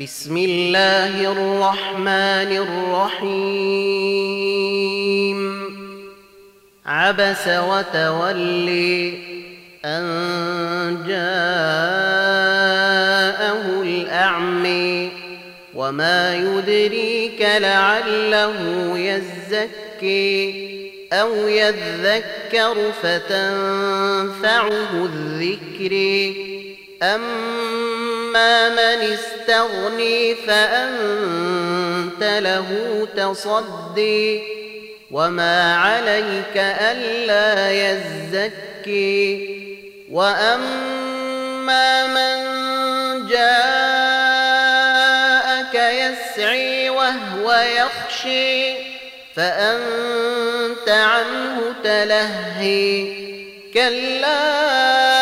بسم الله الرحمن الرحيم. عبس وتولي أن جاءه الأعمي وما يدريك لعله يزكي أو يذكر فتنفعه الذكر. أما من استغني فأنت له تصدي وما عليك ألا يزكي وأما من جاءك يسعي وهو يخشي فأنت عنه تلهي كلا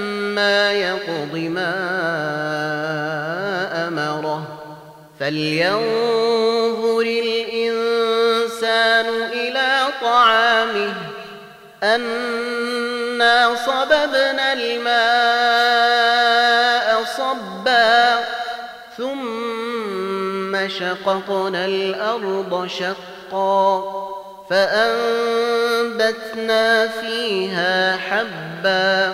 يقض ما أمره. فلينظر الإنسان إلى طعامه. أنا صببنا الماء صبا ثم شققنا الأرض شقا. فأنبتنا فيها حبا.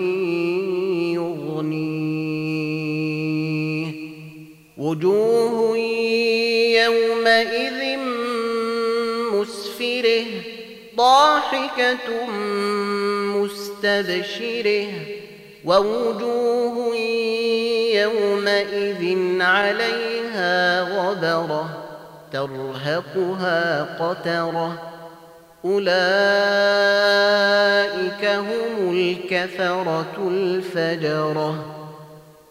وجوه يومئذ مسفرة ضاحكة مستبشرة ووجوه يومئذ عليها غبرة ترهقها قترة. أولئك هم الكفرة الفجرة.